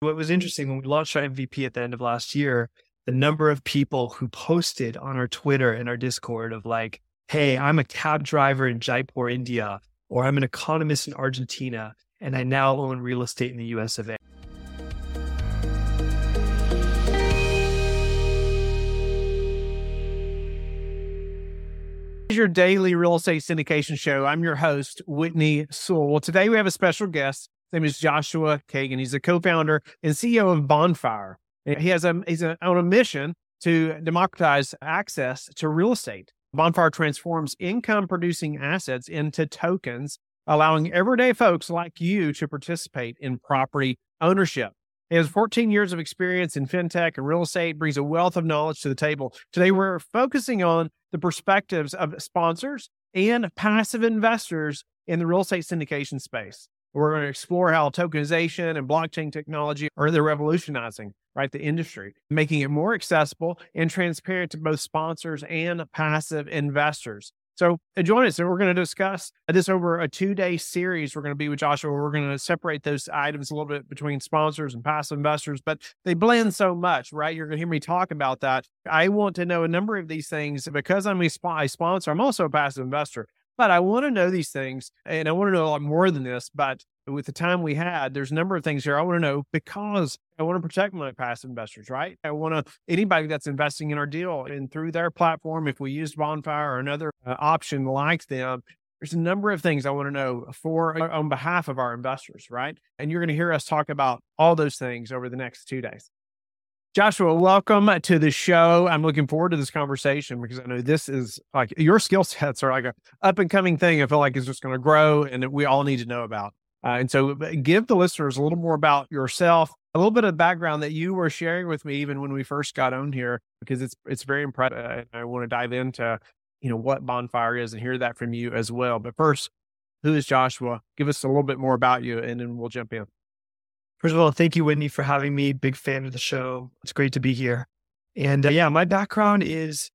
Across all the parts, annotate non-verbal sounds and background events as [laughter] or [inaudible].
What was interesting when we launched our MVP at the end of last year, the number of people who posted on our Twitter and our Discord of like, hey, I'm a cab driver in Jaipur, India, or I'm an economist in Argentina, and I now own real estate in the US of A. your daily real estate syndication show. I'm your host, Whitney Sewell. Well, today we have a special guest. His name is Joshua Kagan. He's the co-founder and CEO of Bonfire. He has a he's a, on a mission to democratize access to real estate. Bonfire transforms income producing assets into tokens, allowing everyday folks like you to participate in property ownership. He has 14 years of experience in fintech and real estate, brings a wealth of knowledge to the table. Today, we're focusing on the perspectives of sponsors and passive investors in the real estate syndication space. We're going to explore how tokenization and blockchain technology are they're revolutionizing right the industry, making it more accessible and transparent to both sponsors and passive investors. So uh, join us, and we're going to discuss this over a two day series. We're going to be with Joshua. We're going to separate those items a little bit between sponsors and passive investors, but they blend so much, right? You're going to hear me talk about that. I want to know a number of these things because I'm a sponsor. I'm also a passive investor, but I want to know these things, and I want to know a lot more than this. But with the time we had, there's a number of things here I want to know because I want to protect my passive investors, right? I want to anybody that's investing in our deal and through their platform, if we used Bonfire or another uh, option like them, there's a number of things I want to know for uh, on behalf of our investors, right? And you're going to hear us talk about all those things over the next two days. Joshua, welcome to the show. I'm looking forward to this conversation because I know this is like your skill sets are like a up and coming thing. I feel like it's just going to grow and we all need to know about. Uh, and so give the listeners a little more about yourself, a little bit of background that you were sharing with me even when we first got on here, because it's it's very impressive. And I want to dive into, you know, what bonfire is and hear that from you as well. But first, who is Joshua? Give us a little bit more about you and then we'll jump in. First of all, thank you, Whitney, for having me. Big fan of the show. It's great to be here. And uh, yeah, my background is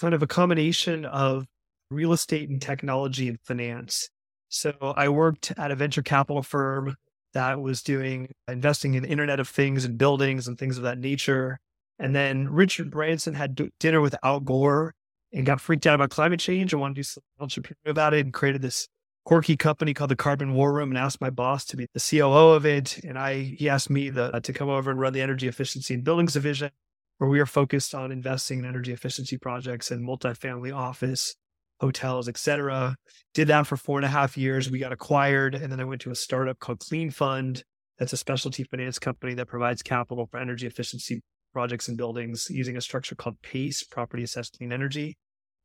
kind of a combination of real estate and technology and finance. So I worked at a venture capital firm that was doing investing in Internet of Things and buildings and things of that nature. And then Richard Branson had d- dinner with Al Gore and got freaked out about climate change and wanted to do something about it and created this quirky company called the Carbon War Room and asked my boss to be the COO of it. And I he asked me the, uh, to come over and run the energy efficiency and buildings division, where we are focused on investing in energy efficiency projects and multifamily office hotels, etc. Did that for four and a half years. We got acquired, and then I went to a startup called Clean Fund. That's a specialty finance company that provides capital for energy efficiency projects and buildings using a structure called PACE, Property Assessed Clean Energy.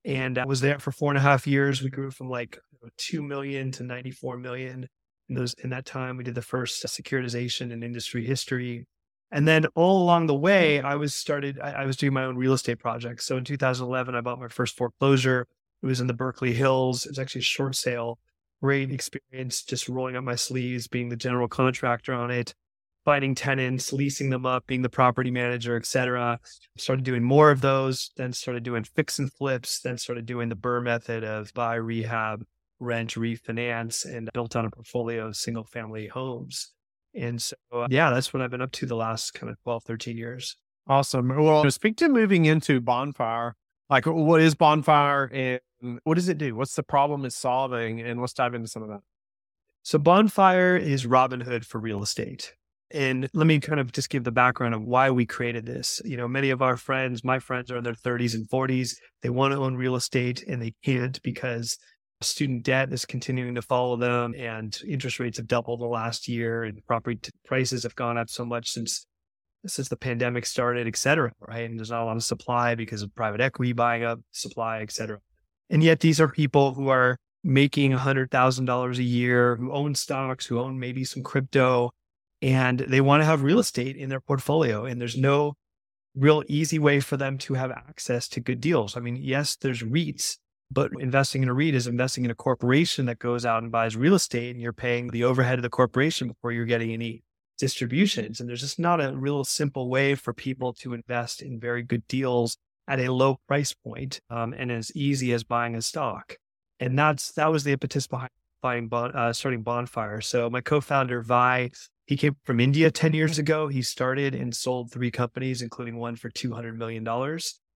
And I was there for four and a half years. We grew from like two million to 94 million. In those in that time, we did the first securitization in industry history. And then all along the way, hmm. I was started. I, I was doing my own real estate projects. So in 2011, I bought my first foreclosure it was in the Berkeley Hills. It was actually a short sale. Great experience just rolling up my sleeves, being the general contractor on it, finding tenants, leasing them up, being the property manager, etc. Started doing more of those, then started doing fix and flips, then started doing the BRRRR method of buy, rehab, rent, refinance, and built on a portfolio of single family homes. And so, uh, yeah, that's what I've been up to the last kind of 12, 13 years. Awesome. Well, speak to moving into Bonfire. Like, what is Bonfire and what does it do? What's the problem it's solving? And let's dive into some of that. So, Bonfire is Robinhood for real estate. And let me kind of just give the background of why we created this. You know, many of our friends, my friends are in their 30s and 40s. They want to own real estate and they can't because student debt is continuing to follow them and interest rates have doubled the last year and property t- prices have gone up so much since since the pandemic started, et cetera, right? And there's not a lot of supply because of private equity buying up supply, et cetera. And yet these are people who are making $100,000 a year, who own stocks, who own maybe some crypto, and they want to have real estate in their portfolio. And there's no real easy way for them to have access to good deals. I mean, yes, there's REITs, but investing in a REIT is investing in a corporation that goes out and buys real estate and you're paying the overhead of the corporation before you're getting any distributions. And there's just not a real simple way for people to invest in very good deals at a low price point, um, and as easy as buying a stock. And that's that was the impetus behind buying bon, uh, starting Bonfire. So my co-founder Vi He came from India 10 years ago. He started and sold three companies, including one for $200 million.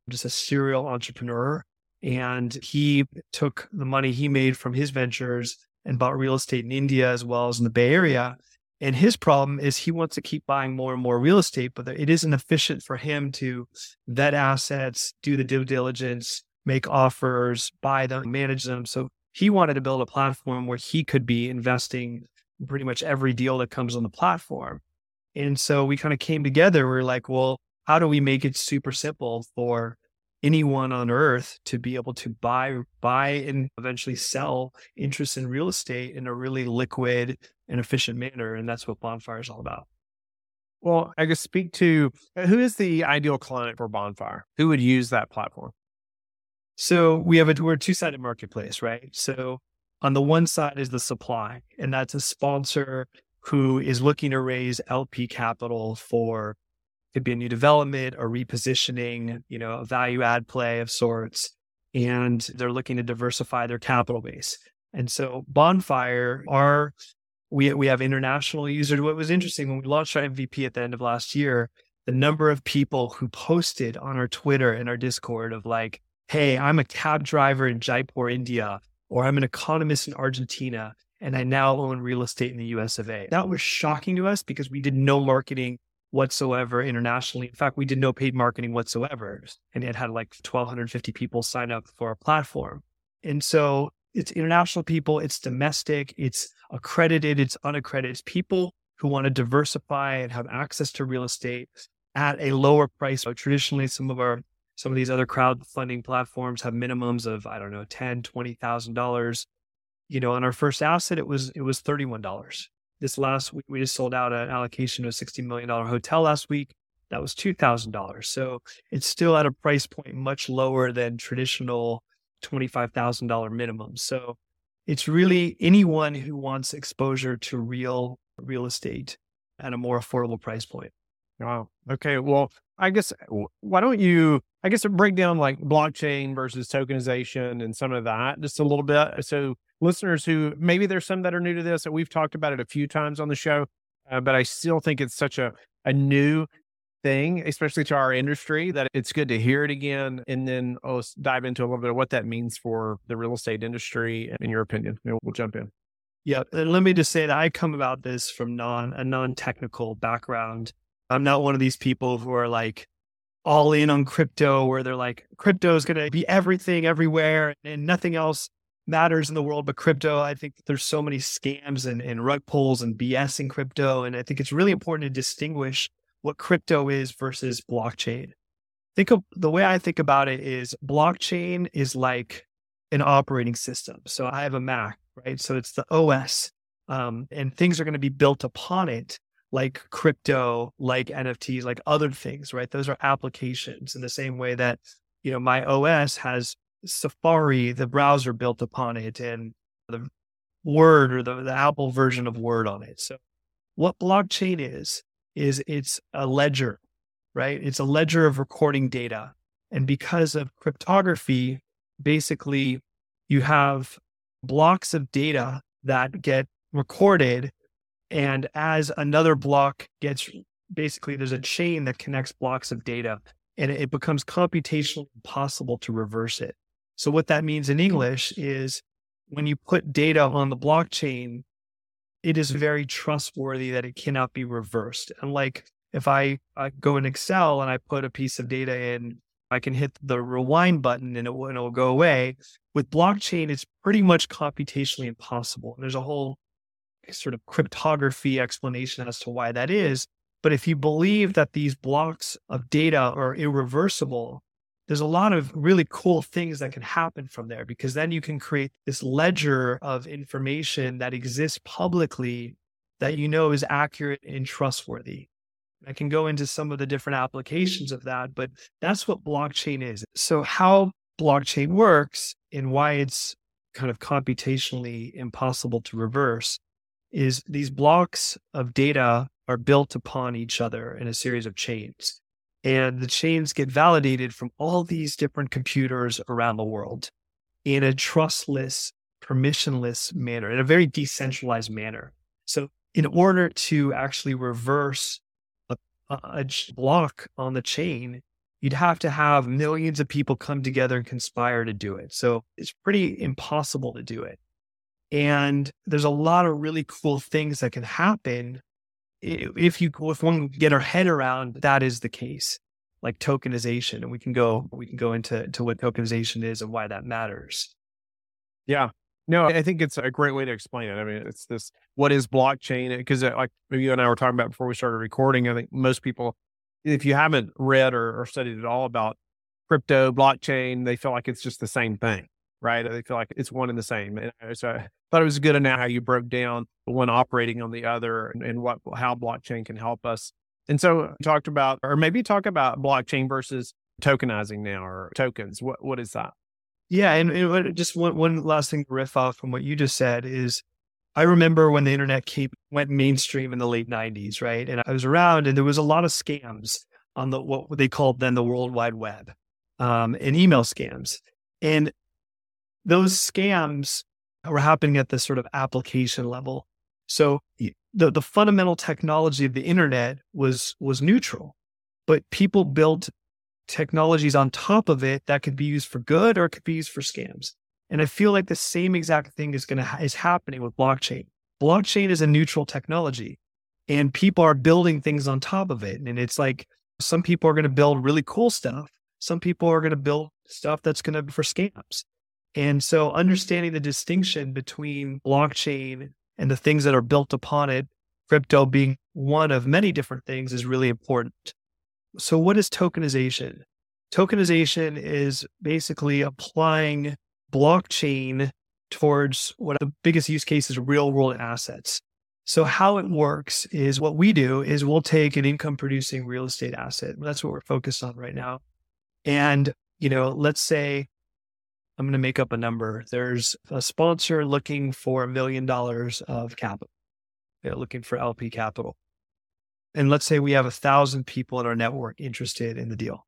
Just a serial entrepreneur. And he took the money he made from his ventures and bought real estate in India as well as in the Bay Area. And his problem is he wants to keep buying more and more real estate, but it isn't efficient for him to vet assets, do the due diligence, make offers, buy them, manage them. So he wanted to build a platform where he could be investing pretty much every deal that comes on the platform. And so we kind of came together. We we're like, well, how do we make it super simple for anyone on earth to be able to buy, buy and eventually sell interest in real estate in a really liquid and efficient manner? And that's what Bonfire is all about. Well, I guess speak to uh, who is the ideal client for Bonfire? Who would use that platform? So we have a we're a two-sided marketplace, right? So on the one side is the supply, and that's a sponsor who is looking to raise LP capital for could be a new development or repositioning, you know, a value add play of sorts. And they're looking to diversify their capital base. And so Bonfire, our we we have international users. What was interesting when we launched our MVP at the end of last year, the number of people who posted on our Twitter and our Discord of like, hey, I'm a cab driver in Jaipur, India or I'm an economist in Argentina and I now own real estate in the US of A. That was shocking to us because we did no marketing whatsoever internationally. In fact, we did no paid marketing whatsoever. And it had like 1,250 people sign up for our platform. And so it's international people, it's domestic, it's accredited, it's unaccredited. It's people who want to diversify and have access to real estate at a lower price. So traditionally, some of our some of these other crowdfunding platforms have minimums of, I don't know, ten, twenty thousand dollars. You know, on our first asset, it was it was thirty-one dollars. This last week, we just sold out an allocation to a $60 million hotel last week. That was $2,000. So it's still at a price point much lower than traditional $25,000 minimum. So it's really anyone who wants exposure to real real estate at a more affordable price point. Wow. Okay. Well, I guess why don't you I guess break down like blockchain versus tokenization and some of that just a little bit. So listeners who maybe there's some that are new to this and we've talked about it a few times on the show, uh, but I still think it's such a, a new thing, especially to our industry, that it's good to hear it again. And then let's dive into a little bit of what that means for the real estate industry, in your opinion. Know, we'll jump in. Yeah, and let me just say that I come about this from non a non technical background. I'm not one of these people who are like all in on crypto, where they're like, crypto is going to be everything everywhere and nothing else matters in the world but crypto. I think there's so many scams and, and rug pulls and BS in crypto. And I think it's really important to distinguish what crypto is versus blockchain. Think of the way I think about it is blockchain is like an operating system. So I have a Mac, right? So it's the OS, um, and things are going to be built upon it, like crypto, like NFTs, like other things, right? Those are applications in the same way that you know my OS has Safari, the browser built upon it, and the Word or the, the Apple version of Word on it. So, what blockchain is, is it's a ledger, right? It's a ledger of recording data. And because of cryptography, basically, you have blocks of data that get recorded. And as another block gets basically, there's a chain that connects blocks of data and it becomes computationally impossible to reverse it. So what that means in hmm. English is when you put data on the blockchain, it is very trustworthy that it cannot be reversed. Unlike if I, I go in Excel and I put a piece of data in, I can hit the rewind button and it will, and it will go away. With blockchain, it's pretty much computationally impossible. And there's a whole sort of cryptography explanation as to why that is. But if you believe that these blocks of data are irreversible, there's a lot of really cool things that can happen from there because then you can create this ledger of information that exists publicly that you know is accurate and trustworthy. I can go into some of the different applications of that, but that's what blockchain is. So, how blockchain works and why it's kind of computationally impossible to reverse is these blocks of data are built upon each other in a series of chains. And the chains get validated from all these different computers around the world in a trustless, permissionless manner, in a very decentralized manner. So in order to actually reverse a, a block on the chain, you'd have to have millions of people come together and conspire to do it. So it's pretty impossible to do it. And there's a lot of really cool things that can happen if you if one get our head around that is the case, like tokenization, and we can go we can go into to what tokenization is and why that matters. Yeah, no, I think it's a great way to explain it. I mean, it's this what is blockchain? Because uh, like you and I were talking about before we started recording, I think most people, if you haven't read or, or studied at all about crypto, blockchain, they feel like it's just the same thing, right? They feel like it's one and the same. And so I thought it was good enough how you broke down one operating on the other and, and what how blockchain can help us. And so talked about, or maybe talk about blockchain versus tokenizing now or tokens. What what is that? Yeah, and, and just one one last thing to riff off from what you just said is, I remember when the internet came went mainstream in the late '90s, right? And I was around, and there was a lot of scams on the what they called then the World Wide Web, um, and email scams, and those scams were happening at the sort of application level. So the the fundamental technology of the internet was was neutral, but people built technologies on top of it that could be used for good or it could be used for scams. And I feel like the same exact thing is going to is happening with blockchain. Blockchain is a neutral technology and people are building things on top of it. And it's like some people are going to build really cool stuff. Some people are going to build stuff that's going to be for scams. And so understanding the distinction between blockchain and the things that are built upon it, crypto being one of many different things is really important. So, what is tokenization? Tokenization is basically applying blockchain towards what the biggest use case is real world assets. So, how it works is what we do is we'll take an income producing real estate asset. That's what we're focused on right now. And, you know, let's say I'm going to make up a number. There's a sponsor looking for a million dollars of capital. They're looking for LP capital and let's say we have a thousand people in our network interested in the deal.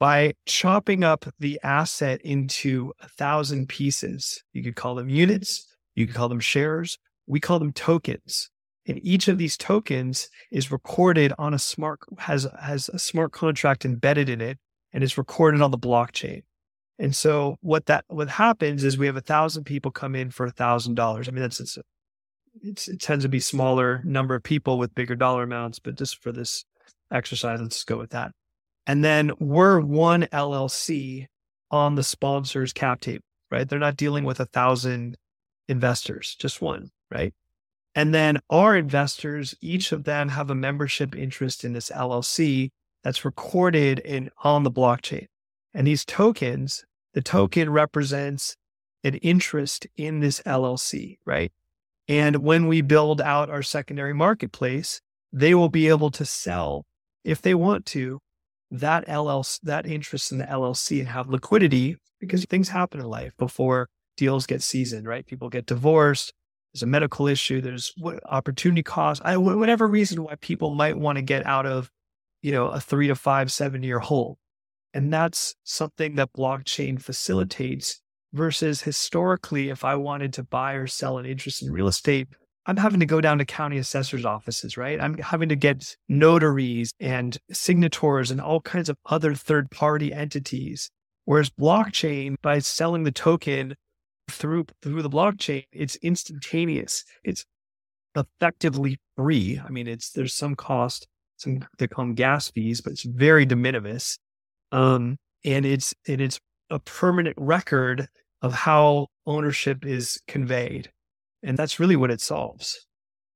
By chopping up the asset into a thousand pieces, you could call them units, you could call them shares, we call them tokens. And each of these tokens is recorded on a smart has has a smart contract embedded in it and is recorded on the blockchain. And so what that what happens is we have a thousand people come in for a thousand dollars. I mean that's, that's it tends to be smaller number of people with bigger dollar amounts, but just for this exercise, let's go with that. And then we're one LLC on the sponsor's cap table, right? They're not dealing with a thousand investors, just one, right? And then our investors, each of them have a membership interest in this LLC that's recorded in on the blockchain. And these tokens, the token represents an interest in this LLC, right? And when we build out our secondary marketplace, they will be able to sell if they want to that LLC, that interest in the LLC and have liquidity because things happen in life before deals get seasoned, right? People get divorced. There's a medical issue. There's opportunity cost. I, whatever reason why people might want to get out of, you know, a three to five, seven year hold. And that's something that blockchain facilitates versus historically, if I wanted to buy or sell an interest in real estate, I'm having to go down to county assessor's offices, right? I'm having to get notaries and signators and all kinds of other third party entities. Whereas blockchain, by selling the token through through the blockchain, it's instantaneous. It's effectively free. I mean, it's there's some cost, some they call them gas fees, but it's very de minimis. Um, and it's and it's a permanent record of how ownership is conveyed. And that's really what it solves.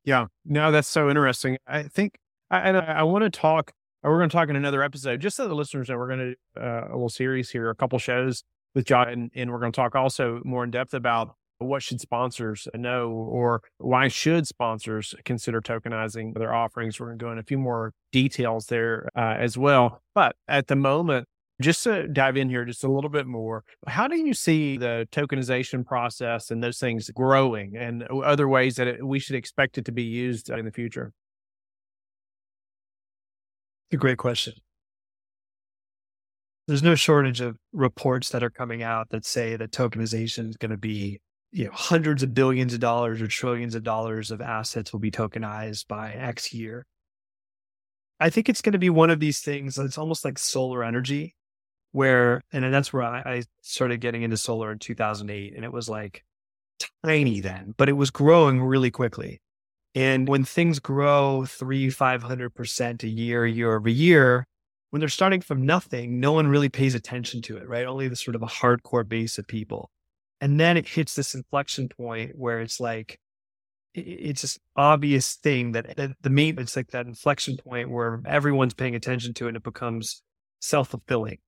Yeah. No, that's so interesting. I think, I, I, I want to talk, we're going to talk in another episode, just so the listeners know, we're going to do uh, a little series here, a couple shows with John, and, and we're going to talk also more in depth about what should sponsors know or why should sponsors consider tokenizing their offerings we're going to go in a few more details there uh, as well but at the moment just to dive in here just a little bit more, how do you see the tokenization process and those things growing and other ways that it, we should expect it to be used in the future? A great question. There's no shortage of reports that are coming out that say that tokenization is going to be you know, hundreds of billions of dollars or trillions of dollars of assets will be tokenized by X year. I think it's going to be one of these things. It's almost like solar energy, where, and that's where I, I started getting into solar in 2008. And it was like tiny then, but it was growing really quickly. And when things grow three, 500% a year, year over year, when they're starting from nothing, no one really pays attention to it, right? Only the sort of a hardcore base of people. And then it hits this inflection point where it's like, it's this obvious thing that, that the main, it's like that inflection point where everyone's paying attention to it and it becomes self fulfilling.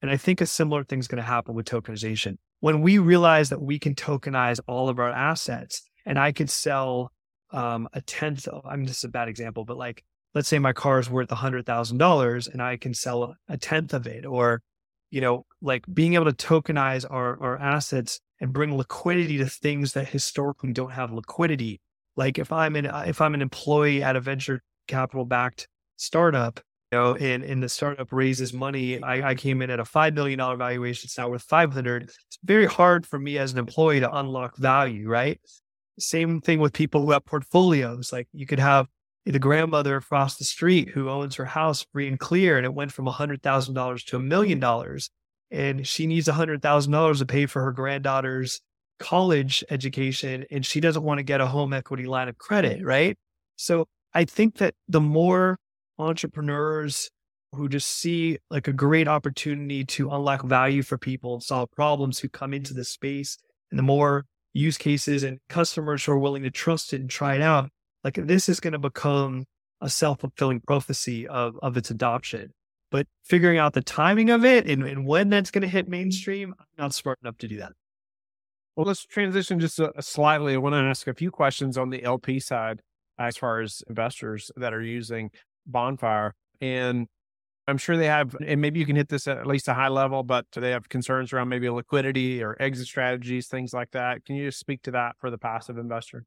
And I think a similar thing is going to happen with tokenization. When we realize that we can tokenize all of our assets and I could sell um, a tenth of, I mean, this is a bad example, but like, let's say my car is worth a hundred thousand dollars and I can sell a tenth of it or, you know, like being able to tokenize our, our assets and bring liquidity to things that historically don't have liquidity. Like if I'm an, uh, if I'm an employee at a venture capital backed startup, you know, and, and the startup raises money. I, I came in at a $5 million valuation. It's now worth 500. It's very hard for me as an employee to unlock value, right? Same thing with people who have portfolios. Like you could have the grandmother across the street who owns her house free and clear, and it went from $100,000 to a million dollars. And she needs $100,000 to pay for her granddaughter's college education, and she doesn't want to get a home equity line of credit, right? So I think that the more entrepreneurs who just see like a great opportunity to unlock value for people and solve problems who come into this space and the more use cases and customers who are willing to trust it and try it out like this is going to become a self-fulfilling prophecy of, of its adoption but figuring out the timing of it and, and when that's going to hit mainstream i'm not smart enough to do that well let's transition just a, a slightly i want to ask a few questions on the lp side as far as investors that are using bonfire. And I'm sure they have, and maybe you can hit this at least a high level, but do they have concerns around maybe liquidity or exit strategies, things like that. Can you just speak to that for the passive investor?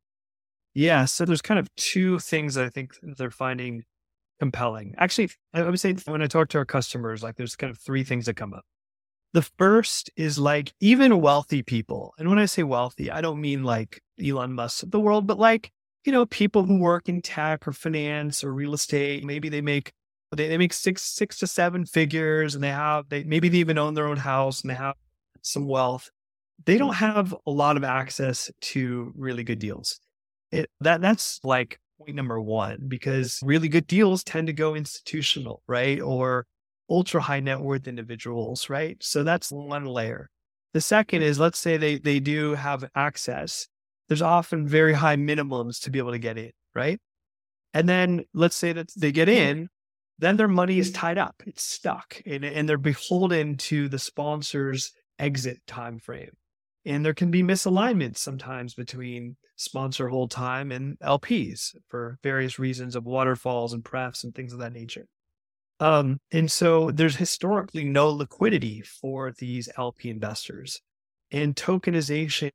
Yeah. So there's kind of two things I think they're finding compelling. Actually, I would say when I talk to our customers, like there's kind of three things that come up. The first is like even wealthy people. And when I say wealthy, I don't mean like Elon Musk of the world, but like you know, people who work in tech or finance or real estate, maybe they make they, they make six six to seven figures and they have they maybe they even own their own house and they have some wealth. They don't mm. have a lot of access to really good deals. It that that's like point number one, because really good deals tend to go institutional, right? Or ultra high net worth individuals, right? So that's one layer. The second is let's say they they do have access there's often very high minimums to be able to get in, right? And then let's say that they get in, then their money is tied up, it's stuck, and, and they're beholden to the sponsor's exit time frame. And there can be misalignments sometimes between sponsor hold time and LPs for various reasons of waterfalls and prefs and things of that nature. Um, and so there's historically no liquidity for these LP investors. And tokenization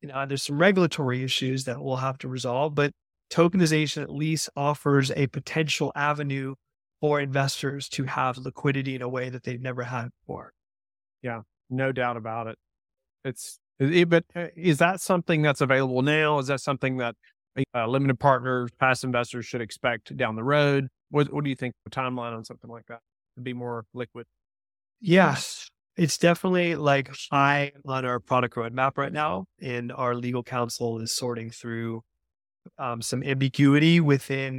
you know, there's some regulatory issues that we'll have to resolve, but tokenization at least offers a potential avenue for investors to have liquidity in a way that they've never had before. Yeah, no doubt about it. It's, it, but uh, is that something that's available now? Is that something that uh, limited partners, past investors should expect down the road? What, what do you think the timeline on something like that to be more liquid? Yes, it's definitely like high on our product roadmap right now. And our legal counsel is sorting through um, some ambiguity within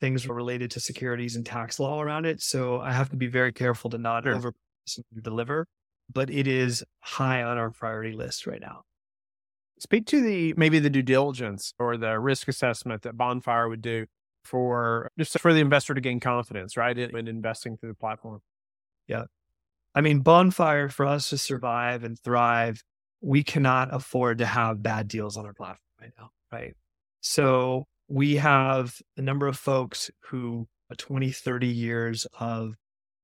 things related to securities and tax law around it. So I have to be very careful to not sure. over deliver, but it is high on our priority list right now. Speak to the maybe the due diligence or the risk assessment that Bonfire would do for just for the investor to gain confidence, right, in, in investing through the platform. Yeah. I mean, Bonfire, for us to survive and thrive, we cannot afford to have bad deals on our platform right now. Right. So we have a number of folks who 20, 30 years of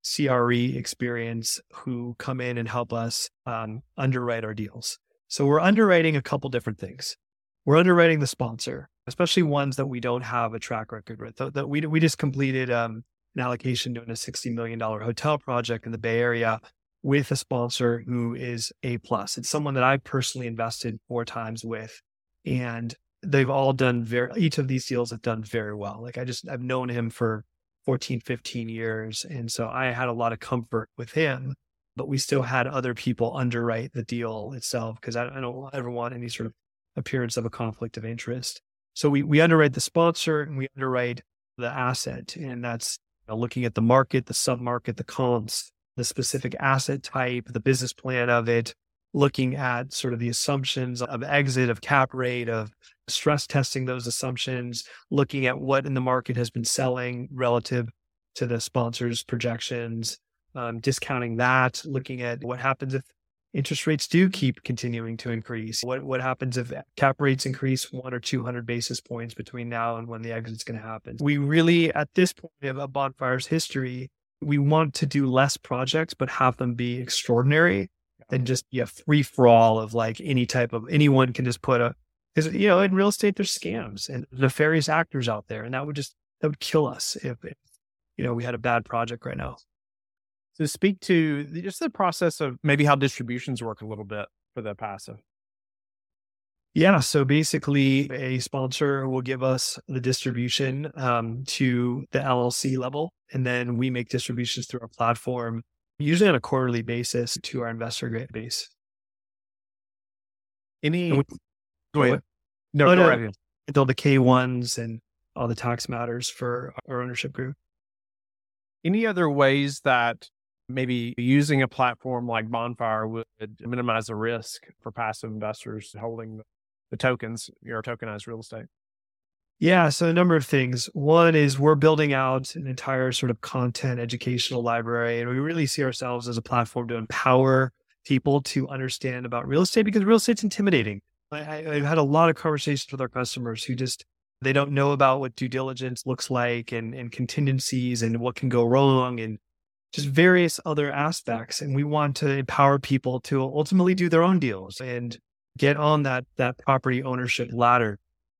CRE experience who come in and help us um, underwrite our deals. So we're underwriting a couple different things. We're underwriting the sponsor, especially ones that we don't have a track record with. That we we just completed um, an allocation doing a $60 million hotel project in the Bay Area. with a sponsor who is A plus. It's someone that I personally invested four times with. And they've all done very each of these deals have done very well. Like I just I've known him for 14, 15 years. And so I had a lot of comfort with him, but we still had other people underwrite the deal itself because I, I don't ever want any sort of appearance of a conflict of interest. So we we underwrite the sponsor and we underwrite the asset. And that's you know, looking at the market, the sub market, the comps, the specific asset type, the business plan of it, looking at sort of the assumptions of exit, of cap rate, of stress testing those assumptions, looking at what in the market has been selling relative to the sponsor's projections, um, discounting that, looking at what happens if interest rates do keep continuing to increase. What what happens if cap rates increase one or two hundred basis points between now and when the exit's going to happen? We really, at this point of a bonfire's history, we want to do less projects, but have them be extraordinary than just be a free for all of like any type of anyone can just put a because you know in real estate there's scams and nefarious actors out there, and that would just that would kill us if, if you know we had a bad project right now. So speak to just the process of maybe how distributions work a little bit for the passive. Yeah. So basically, a sponsor will give us the distribution um, to the LLC level, and then we make distributions through our platform usually on a quarterly basis to our investor base. Any, go ahead. No, oh, go no, right until the K1s and all the tax matters for our ownership group. Any other ways that maybe using a platform like Bonfire would minimize the risk for passive investors holding the tokens, your tokenized real estate? Yeah, so a number of things. One is we're building out an entire sort of content educational library, and we really see ourselves as a platform to empower people to understand about real estate because real estate's intimidating. I, have had a lot of conversations with our customers who just they don't know about what due diligence looks like and, and contingencies and what can go wrong and just various other aspects. And we want to empower people to ultimately do their own deals and get on that that property ownership ladder.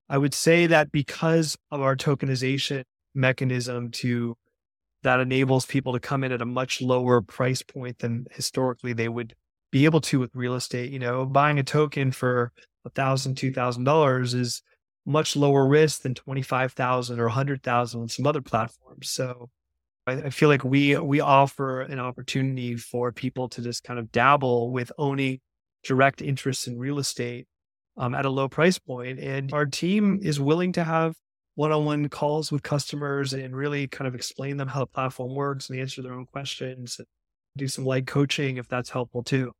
I would say that because of our tokenization mechanism to that enables people to come in at a much lower price point than historically they would be able to with real estate. You know, buying a token for a thousand, two thousand dollars is much lower risk than twenty five thousand or a hundred thousand on some other platforms. So I, I feel like we we offer an opportunity for people to just kind of dabble with owning direct interest in real estate um, at a low price point. And our team is willing to have one-on-one calls with customers and really kind of explain them how the platform works and answer their own questions and do some light coaching if that's helpful too.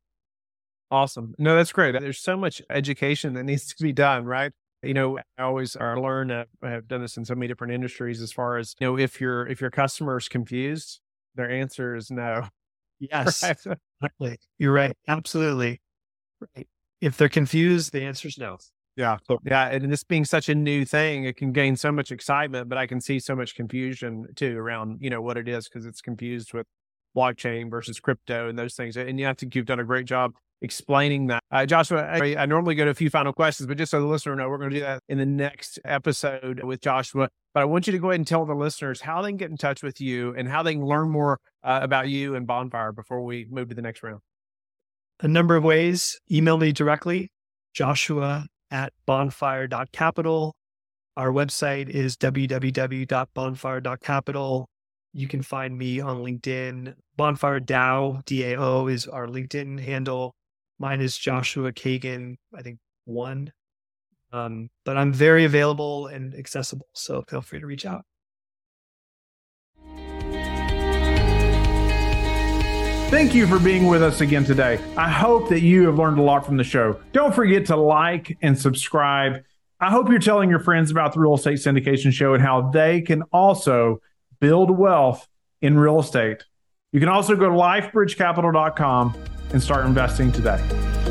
Awesome. No, that's great. There's so much education that needs to be done, right? You know, I always I learn uh, I have done this in so many different industries as far as, you know, if your if your customer is confused, their answer is no. [laughs] Yes. Right? [laughs] Exactly. You're right. Absolutely. Right if they're confused, the answer is no. Yeah. Yeah. And this being such a new thing, it can gain so much excitement, but I can see so much confusion too around, you know, what it is because it's confused with blockchain versus crypto and those things. And I think you've done a great job explaining that. Uh, Joshua, I, I, normally go to a few final questions, but just so the listener know, we're going to do that in the next episode with Joshua. But I want you to go ahead and tell the listeners how they can get in touch with you and how they can learn more uh, about you and Bonfire before we move to the next round a number of ways. Email me directly, joshua at bonfire.capital. Our website is www.bonfire.capital. You can find me on LinkedIn. Bonfire DAO, DAO is our LinkedIn handle. Mine is Joshua Kagan, I think one. Um, but I'm very available and accessible. So feel free to reach out. Thank you for being with us again today. I hope that you have learned a lot from the show. Don't forget to like and subscribe. I hope you're telling your friends about the Real Estate Syndication Show and how they can also build wealth in real estate. You can also go to lifebridgecapital.com and start investing today.